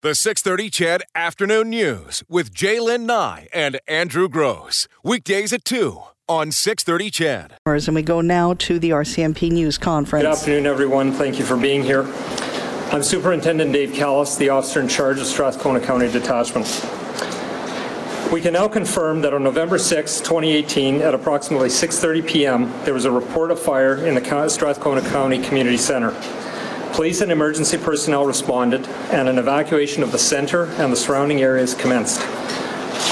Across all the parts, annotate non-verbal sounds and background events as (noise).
The 630 CHED Afternoon News with Jaylen Nye and Andrew Grose. Weekdays at 2 on 630 CHED. And we go now to the RCMP News Conference. Good afternoon, everyone. Thank you for being here. I'm Superintendent Dave Callis, the officer in charge of Strathcona County Detachment. We can now confirm that on November 6, 2018, at approximately 6.30 p.m., there was a report of fire in the Strathcona County Community Center. Police and emergency personnel responded, and an evacuation of the center and the surrounding areas commenced.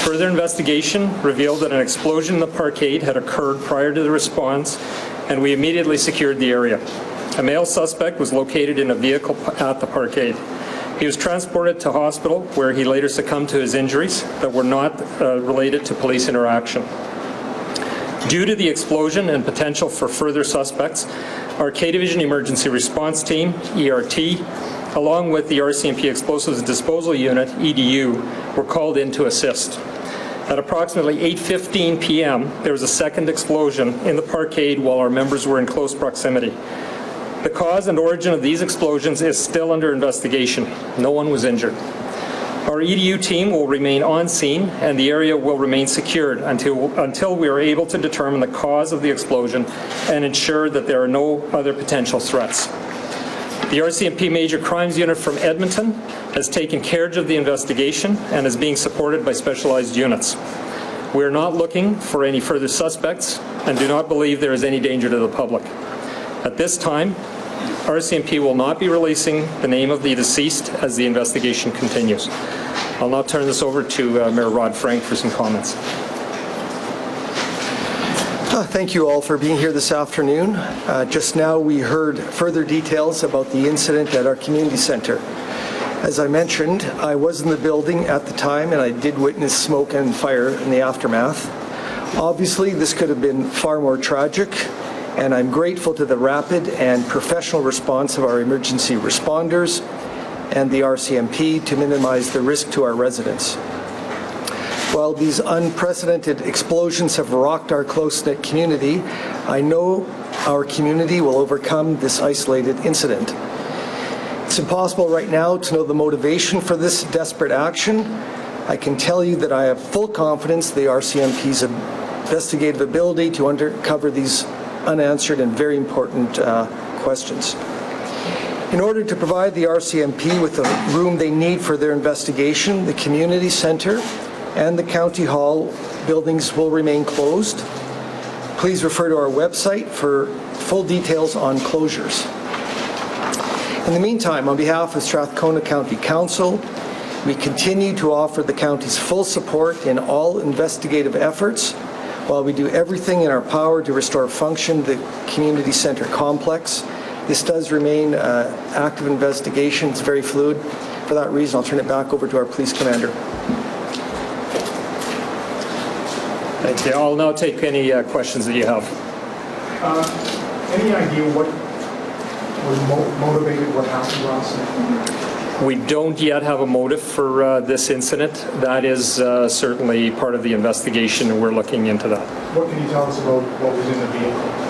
Further investigation revealed that an explosion in the parkade had occurred prior to the response, and we immediately secured the area. A male suspect was located in a vehicle at the parkade. He was transported to hospital where he later succumbed to his injuries that were not uh, related to police interaction. Due to the explosion and potential for further suspects, our K Division Emergency Response Team, ERT, along with the RCMP Explosives Disposal Unit, EDU, were called in to assist. At approximately 8.15 p.m., there was a second explosion in the parkade while our members were in close proximity. The cause and origin of these explosions is still under investigation. No one was injured. Our EDU team will remain on scene and the area will remain secured until, until we are able to determine the cause of the explosion and ensure that there are no other potential threats. The RCMP Major Crimes Unit from Edmonton has taken care of the investigation and is being supported by specialized units. We are not looking for any further suspects and do not believe there is any danger to the public. At this time, RCMP will not be releasing the name of the deceased as the investigation continues. I'll now turn this over to uh, Mayor Rod Frank for some comments. Uh, thank you all for being here this afternoon. Uh, just now we heard further details about the incident at our community center. As I mentioned, I was in the building at the time and I did witness smoke and fire in the aftermath. Obviously, this could have been far more tragic, and I'm grateful to the rapid and professional response of our emergency responders and the RCMP to minimize the risk to our residents. While these unprecedented explosions have rocked our close-knit community, I know our community will overcome this isolated incident. It's impossible right now to know the motivation for this desperate action. I can tell you that I have full confidence the RCMP's investigative ability to uncover these unanswered and very important uh, questions. In order to provide the RCMP with the room they need for their investigation, the community center and the county hall buildings will remain closed. Please refer to our website for full details on closures. In the meantime, on behalf of Strathcona County Council, we continue to offer the county's full support in all investigative efforts while we do everything in our power to restore function to the community center complex, this does remain uh, active investigation. It's very fluid. For that reason, I'll turn it back over to our police commander. Thank you. I'll now take any uh, questions that you have. Uh, any idea what, what motivated what happened last night? We don't yet have a motive for uh, this incident. That is uh, certainly part of the investigation, and we're looking into that. What can you tell us about what was in the vehicle?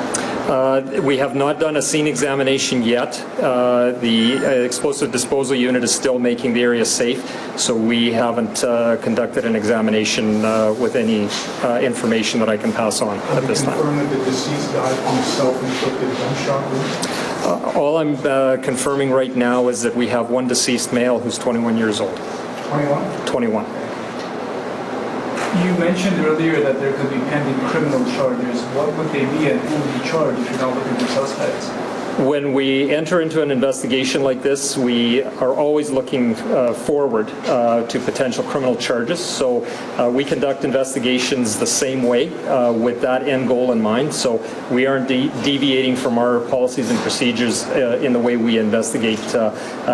Uh, we have not done a scene examination yet. Uh, the uh, explosive disposal unit is still making the area safe, so we haven't uh, conducted an examination uh, with any uh, information that I can pass on at this time. confirm that the deceased died from self-inflicted gunshot wound? Uh, all I'm uh, confirming right now is that we have one deceased male who's 21 years old. 21? 21. You mentioned earlier that there could be pending criminal charges. What would they be and who would be charged if you're not looking for suspects? When we enter into an investigation like this, we are always looking uh, forward uh, to potential criminal charges. So uh, we conduct investigations the same way uh, with that end goal in mind. So we aren't de deviating from our policies and procedures uh, in the way we investigate uh,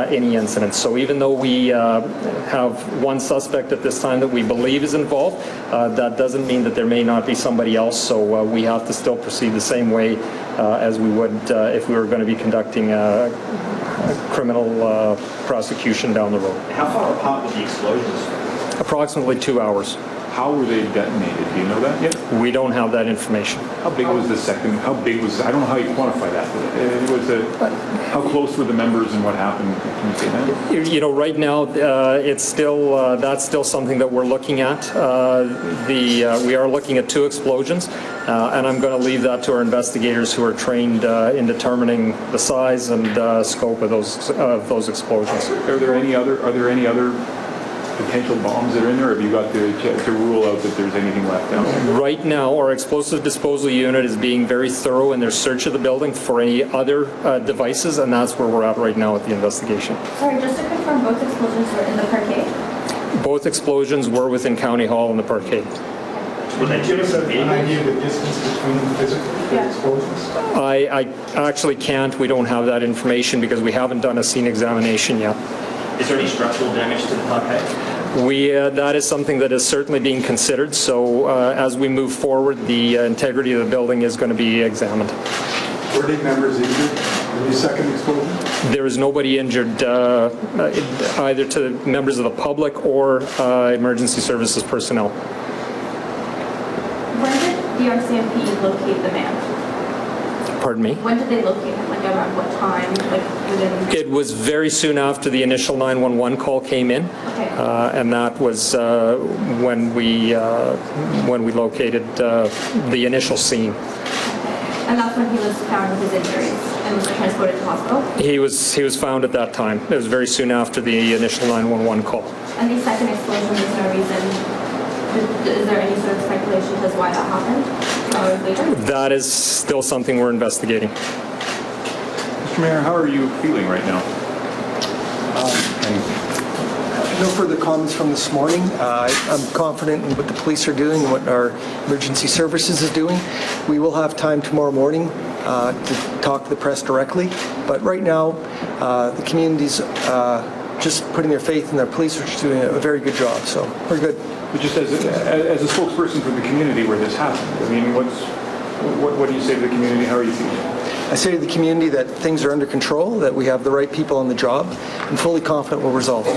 any incidents. So even though we have one suspect at this time that we believe is involved, that doesn't mean that there may not be somebody else. So we have to still proceed the same way as we would if we were going to be conducting a, a criminal uh, prosecution down the road. How far apart were the explosions? Approximately two hours. How were they detonated? Do you know that yet? We don't have that information. How big was the second, how big was, I don't know how you quantify that. but It was a, how close were the members and what happened? Can you say that? You know, right now, uh, it's still, uh, that's still something that we're looking at. Uh, The, uh, we are looking at two explosions, uh, and I'm going to leave that to our investigators who are trained uh, in determining the size and uh, scope of those, of those explosions. Are there any other, are there any other potential bombs that are in there? Have you got to, to rule out that there's anything left out? Right now, our explosive disposal unit is being very thorough in their search of the building for any other uh, devices, and that's where we're at right now with the investigation. Sorry, just to confirm, both explosions were in the parkade? Both explosions were within County Hall and the parkade. Would they give us an idea of the distance between physically the Yeah. explosions? I, I actually can't, we don't have that information because we haven't done a scene examination yet. Is there any structural damage to the parkade? We, uh, that is something that is certainly being considered, so uh, as we move forward, the uh, integrity of the building is going to be examined. Were any members injured in the second explosion? There is nobody injured, uh, uh, either to members of the public or uh, emergency services personnel. When did the RCMP locate the man? Pardon me? When did they locate him? Like around what time? Like within? It was very soon after the initial 911 call came in, Okay. uh, and that was uh, when we, uh, when we located uh, the initial scene. And that's when he was found with his injuries and was transported to hospital? He was, he was found at that time. It was very soon after the initial 911 call. And the second explosion, there's no reason, is there any sort of speculation as why that happened? Hours later? That is still something we're investigating. Mr. Mayor, how are you feeling right now? No further comments from this morning. Uh, I'm confident in what the police are doing, and what our emergency services is doing. We will have time tomorrow morning uh, to talk to the press directly, but right now, uh, the community's uh, just putting their faith in their police, which is doing a very good job, so we're good. But just as a, as a spokesperson for the community where this happened, I mean, what's, what, what do you say to the community? How are you feeling? I say to the community that things are under control, that we have the right people on the job, and fully confident we'll resolve it.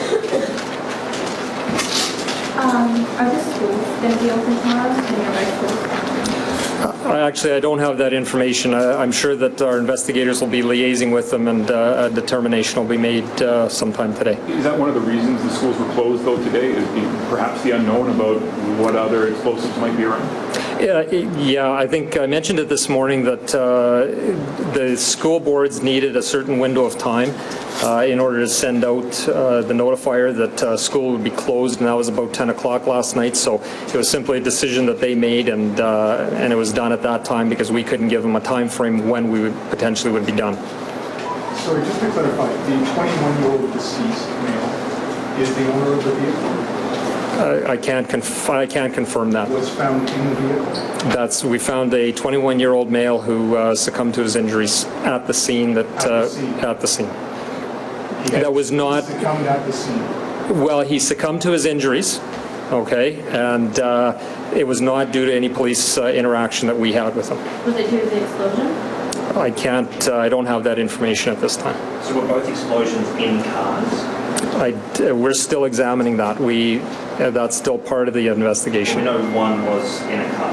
Um, are the schools going to be open tomorrow? Any of our schools? I Actually, I don't have that information. I- I'm sure that our investigators will be liaising with them, and uh, a determination will be made uh, sometime today. Is that one of the reasons the schools were closed though today, is the, perhaps the unknown about what other explosives might be around? Yeah, i- yeah, I think I mentioned it this morning that uh, the school boards needed a certain window of time uh, in order to send out uh, the notifier that uh, school would be closed, and that was about 10 o'clock last night. So it was simply a decision that they made, and uh, and it was done at that time because we couldn't give them a time frame when we would potentially would be done. Sorry, just to clarify, the 21-year-old deceased male is the owner of the vehicle? I I can't conf- I can't confirm that. Was found in the vehicle? That's we found a 21-year-old male who uh, succumbed to his injuries at the scene. That At the uh, scene. at the scene. He That was not- Succumbed at the scene. Well, he succumbed to his injuries, okay, and uh, it was not due to any police uh, interaction that we had with him. Was it due to the explosion? I can't, uh, I don't have that information at this time. So were both explosions in cars? I, uh, we're still examining that. We, that's still part of the We investigation. know one was in a car.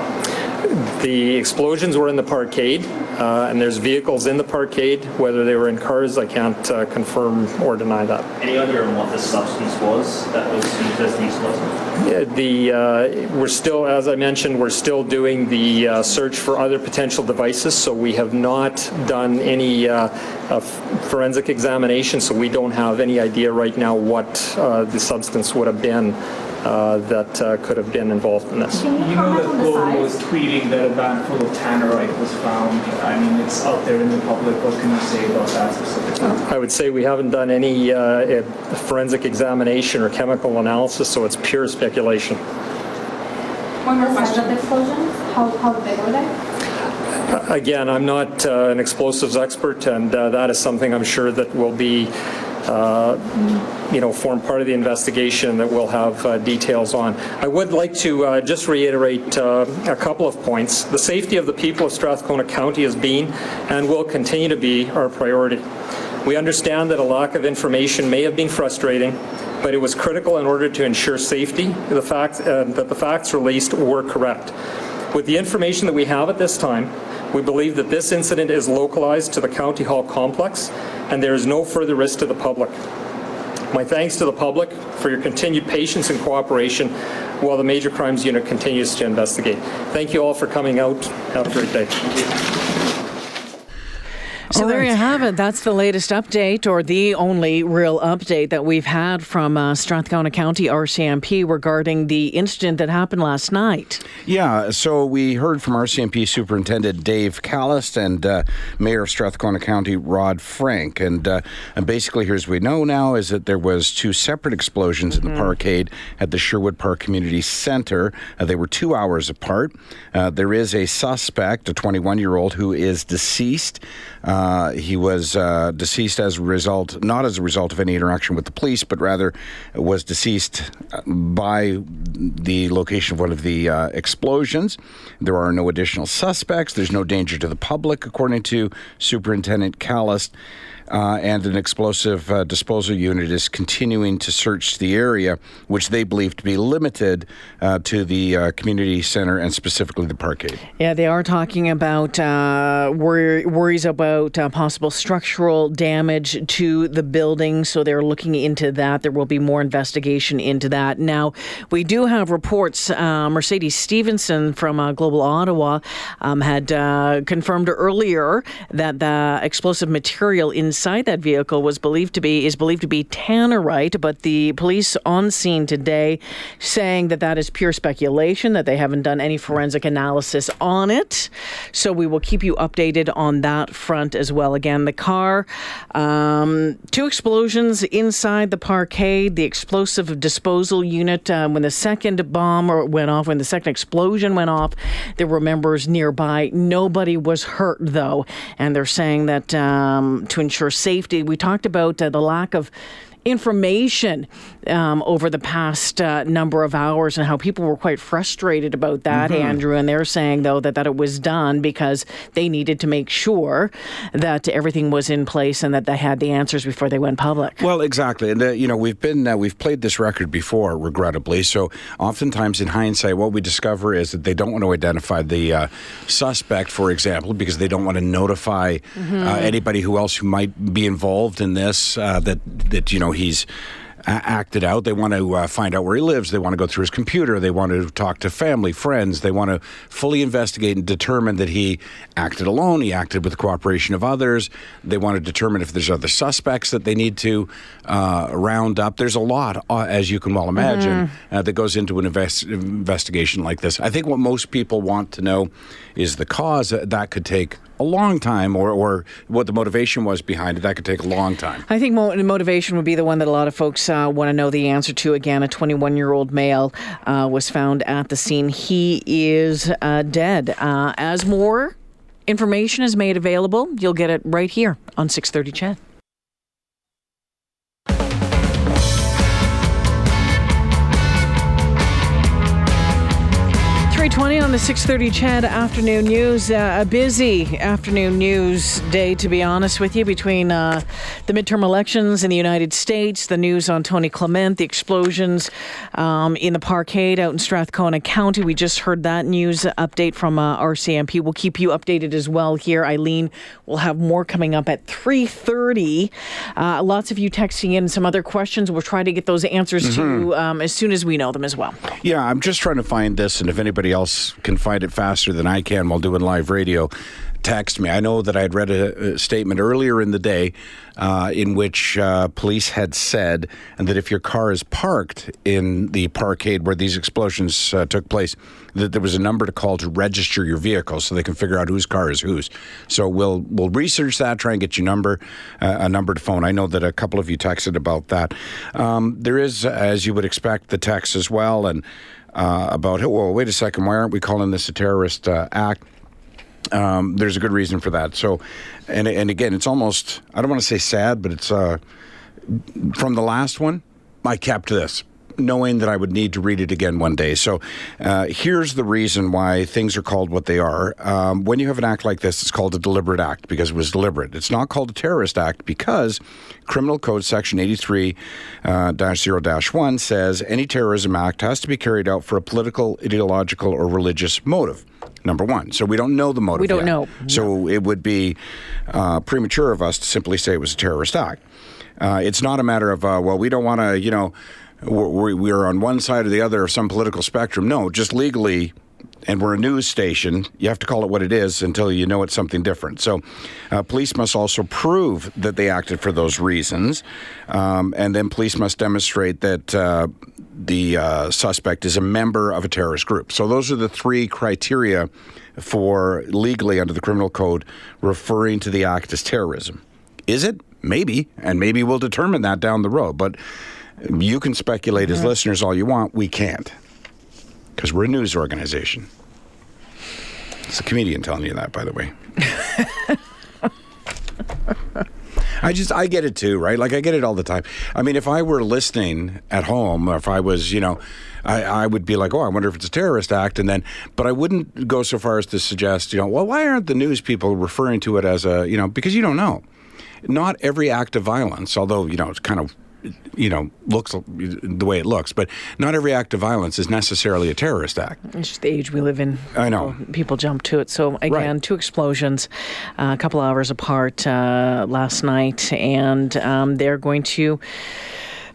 The explosions were in the parkade, uh, and there's vehicles in the parkade. Whether they were in cars, I can't uh, confirm or deny that. Any idea on what the substance was that was used as the explosive? Yeah, The, uh, we're still, as I mentioned, we're still doing the uh, search for other potential devices, so we have not done any uh, uh, forensic examination, so we don't have any idea right now what uh, the substance would have been uh, that uh, could have been involved in this. You You know that on Globe was tweeting that a van full of tannerite was found. I mean, it's out there in the public. What can you say about that specifically? I would say we haven't done any uh, forensic examination or chemical analysis, so it's pure speculation. One more question. of the explosions? How, how big were they? Again, I'm not uh, an explosives expert, and uh, that is something I'm sure that will be, you know, form part of the investigation that we'll have uh, details on. I would like to uh, just reiterate uh, a couple of points. The safety of the people of Strathcona County has been and will continue to be our priority. We understand that a lack of information may have been frustrating, but it was critical in order to ensure safety the fact, uh, that the facts released were correct. With the information that we have at this time, we believe that this incident is localized to the County Hall complex and there is no further risk to the public. My thanks to the public for your continued patience and cooperation while the Major Crimes Unit continues to investigate. Thank you all for coming out. Have a great day. So there you have it. That's the latest update, or the only real update that we've had from uh, Strathcona County RCMP regarding the incident that happened last night. Yeah, so we heard from RCMP Superintendent Dave Callist and uh, Mayor of Strathcona County Rod Frank, and uh, and basically here's what we know now is that there was two separate explosions in the parkade at the Sherwood Park Community Center. Uh, they were two hours apart. Uh, there is a suspect, a 21 year old, who is deceased. Uh, he was uh, deceased as a result, not as a result of any interaction with the police, but rather was deceased uh, by the location of one of the uh, explosions. There are no additional suspects. There's no danger to the public, according to Superintendent Callist. Uh, and an explosive uh, disposal unit is continuing to search the area, which they believe to be limited uh, to the uh, community center and specifically the parkade. Yeah, they are talking about uh, worry, worries about possible structural damage to the building, so they're looking into that. There will be more investigation into that. Now, we do have reports. Mercedes Stephenson from Global Ottawa um, had confirmed earlier that the explosive material inside that vehicle was believed to be is believed to be tannerite, but the police on scene today saying that that is pure speculation, that they haven't done any forensic analysis on it. So we will keep you updated on that front as well. Again, the car, um, two explosions inside the parkade, the explosive disposal unit. Uh, when the second bomb went off, when the second explosion went off, there were members nearby. Nobody was hurt though, and they're saying that um, to ensure safety, we talked about uh, the lack of information um, over the past uh, number of hours and how people were quite frustrated about that, Andrew. And they're saying, though, that, that it was done because they needed to make sure that everything was in place and that they had the answers before they went public. Well, exactly, and uh, you know we've been uh, we've played this record before, regrettably. So oftentimes, in hindsight, what we discover is that they don't want to identify the uh, suspect, for example, because they don't want to notify uh, anybody who else who might be involved in this uh, that that you know he's acted out. They want to uh, find out where he lives. They want to go through his computer. They want to talk to family, friends. They want to fully investigate and determine that he acted alone. He acted with the cooperation of others. They want to determine if there's other suspects that they need to uh, round up. There's a lot, uh, as you can well imagine, uh, that goes into an invest- investigation like this. I think what most people want to know is the cause. Uh, That could take a long time, or, or what the motivation was behind it. That could take a long time. I think mo- motivation would be the one that a lot of folks uh, want to know the answer to. Again, a 21 year old male uh, was found at the scene. He is uh, dead. Uh, as more information is made available, you'll get it right here on 630 CHED. Three twenty on the six thirty CHED afternoon news. Uh, a busy afternoon news day, to be honest with you, between uh, the midterm elections in the United States, the news on Tony Clement, the explosions um, in the parkade out in Strathcona County. We just heard that news update from uh, RCMP. We'll keep you updated as well here. Eileen We'll have more coming up at three thirty. Uh, lots of you texting in some other questions. We'll try to get those answers to um, as soon as we know them as well. Yeah, I'm just trying to find this, and if anybody else can find it faster than I can while doing live radio, text me. I know that I had read a, a statement earlier in the day uh, in which uh, police had said that if your car is parked in the parkade where these explosions uh, took place, that there was a number to call to register your vehicle so they can figure out whose car is whose. So we'll we'll research that, try and get your number, uh, a numbered phone. I know that a couple of you texted about that. Um, there is, as you would expect, the text as well, and uh, about well, wait a second, why aren't we calling this a terrorist uh, act? um, there's a good reason for that. So, and and again, it's almost I don't want to say sad, but it's uh, from the last one. I kept this. Knowing that I would need to read it again one day. So uh, here's the reason why things are called what they are. Um, when you have an act like this, it's called a deliberate act because it was deliberate. It's not called a terrorist act because Criminal Code Section 83 uh, 0 1 says any terrorism act has to be carried out for a political, ideological, or religious motive. Number one. So we don't know the motive. We don't yet. know. So it would be uh, premature of us to simply say it was a terrorist act. Uh, it's not a matter of, uh, well, we don't want to, you know, we're, we're on one side or the other of some political spectrum. No, just legally, and we're a news station, you have to call it what it is until you know it's something different. So, uh, police must also prove that they acted for those reasons, um, and then police must demonstrate that uh, the uh, suspect is a member of a terrorist group. So, those are the three criteria for legally under the criminal code referring to the act as terrorism. Is it? Maybe, and maybe we'll determine that down the road. But you can speculate as listeners all you want. We can't because we're a news organization. It's a comedian telling you that, by the way. (laughs) I just I get it too, right? Like I get it all the time. I mean, if I were listening at home, or if I was, you know, I, I would be like, oh, I wonder if it's a terrorist act, and then, but I wouldn't go so far as to suggest, you know, well, why aren't the news people referring to it as a, you know, because you don't know. Not every act of violence, although you know it's kind of you know, looks the way it looks. But not every act of violence is necessarily a terrorist act. It's just the age we live in. I know. People, people jump to it. So, again, two explosions uh, a couple hours apart uh, last night, and um, they're going to.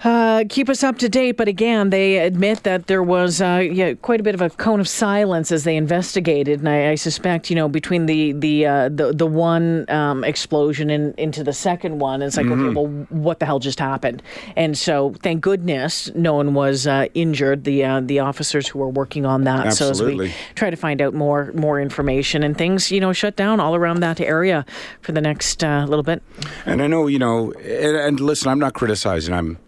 Uh, keep us up to date, but again, they admit that there was uh, yeah, quite a bit of a cone of silence as they investigated, and I, I suspect you know between the the uh, the, the one um, explosion and into the second one, it's like Mm-hmm. okay, well, what the hell just happened? And so, thank goodness, no one was uh, injured. The uh, the officers who were working on that. So as we Absolutely. try to find out more more information and things, you know, shut down all around that area for the next uh, little bit. And I know, you know, and, and listen, I'm not criticizing. I'm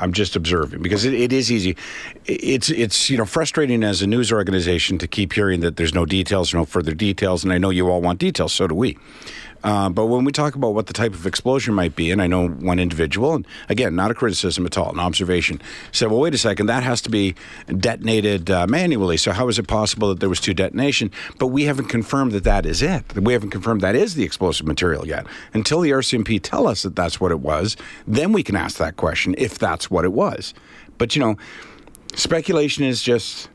I'm just observing because it, it is easy. It's it's you know frustrating as a news organization to keep hearing that there's no details, no further details, and I know you all want details. So do we. Uh, but when we talk about what the type of explosion might be, and I know one individual, and again, not a criticism at all, an observation, said, well, wait a second, that has to be detonated uh, manually. So how is it possible that there was two detonation? But we haven't confirmed that that is it. We haven't confirmed that is the explosive material yet. Until the RCMP tell us that that's what it was, then we can ask that question if that's what it was. But you know, speculation is just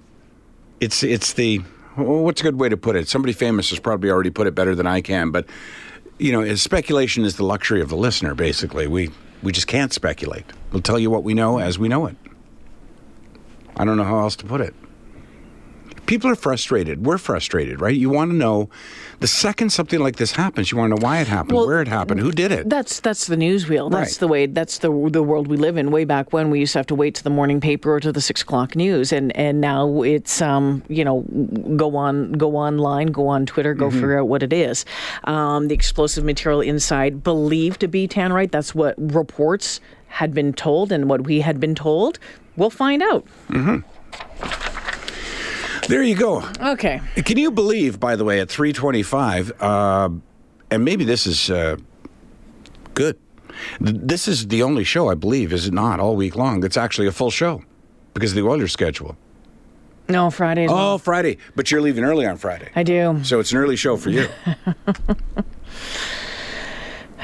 it's it's the what's a good way to put it? Somebody famous has probably already put it better than I can, but you know, speculation is the luxury of the listener. Basically, we we just can't speculate. We'll tell you what we know as we know it. I don't know how else to put it. People are frustrated. We're frustrated, right? You want to know the second something like this happens, you want to know why it happened, Well, where it happened, who did it. That's that's the news wheel. That's Right. the way. That's the the world we live in. Way back when, we used to have to wait to the morning paper or to the six o'clock news, and and now it's um you know go on go online, go on Twitter, go Mm-hmm. figure out what it is. Um, the explosive material inside believed to be tannerite. That's what reports had been told, and what we had been told. We'll find out. There you go. Okay. Can you believe, by the way, at 325, uh, and maybe this is uh, good. This is the only show, I believe, is it not, all week long? It's actually a full show because of the Oilers schedule. No Friday. Oh, Friday. But you're leaving early on Friday. I do So it's an early show for you. (laughs)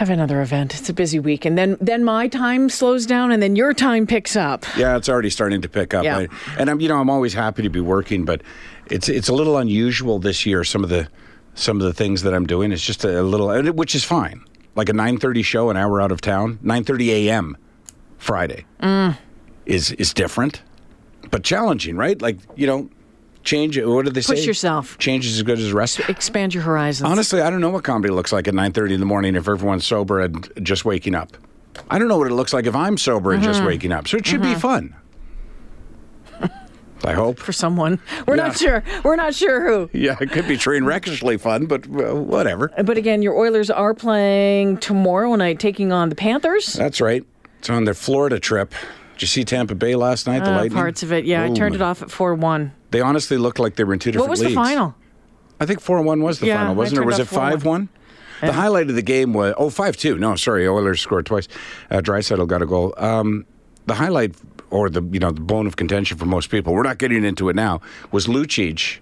have another event. It's a busy week, and then then my time slows down, and then your time picks up. yeah, it's already starting to pick up. Yeah. I- and I'm, you know, I'm always happy to be working, but it's it's a little unusual this year. Some of the some of the things that I'm doing. It's just a little, which is fine. Like a 9:30 show, an hour out of town, 9:30 a.m. Friday mm. is is different, but challenging, right? Like you know, change. it. What did they say? Push yourself. Change is as good as rest. Expand your horizons. Honestly, I don't know what comedy looks like at 9:30 in the morning if everyone's sober and just waking up. I don't know what it looks like if I'm sober and Mm-hmm. just waking up. So it should be fun. I hope. for someone. We're Yeah. not sure. We're not sure who. Yeah, it could be train wreckishly fun, but uh, whatever. But again, your Oilers are playing tomorrow night, taking on the Panthers. That's right. It's on their Florida trip. Did you see Tampa Bay last night? The Uh, Lightning. parts of it. Yeah, I turned it off at four one. They honestly looked like they were in two different What was leagues. the final? I think 4 1 was the Yeah, final, wasn't it? Was it 5 1? The highlight of the game was, oh, 5 2. No, sorry, Oilers scored twice. Uh, Draisaitl got a goal. Um, the highlight or the you know the bone of contention for most people. We're not getting into it now. Was Lucic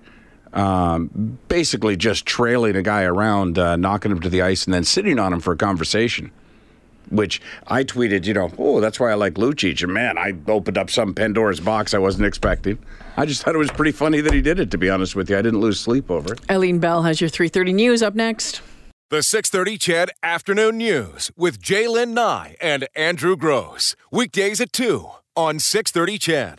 um, basically just trailing a guy around, uh, knocking him to the ice, and then sitting on him for a conversation? Which I tweeted, you know, oh, that's why I like Lucic. And man, I opened up some Pandora's box I wasn't expecting. I just thought it was pretty funny that he did it. To be honest with you, I didn't lose sleep over it. Eileen Bell has your 3:30 news up next. The 630 CHED Afternoon News with Jaylen Nye and Andrew Grose. Weekdays at 2 on 630 CHED.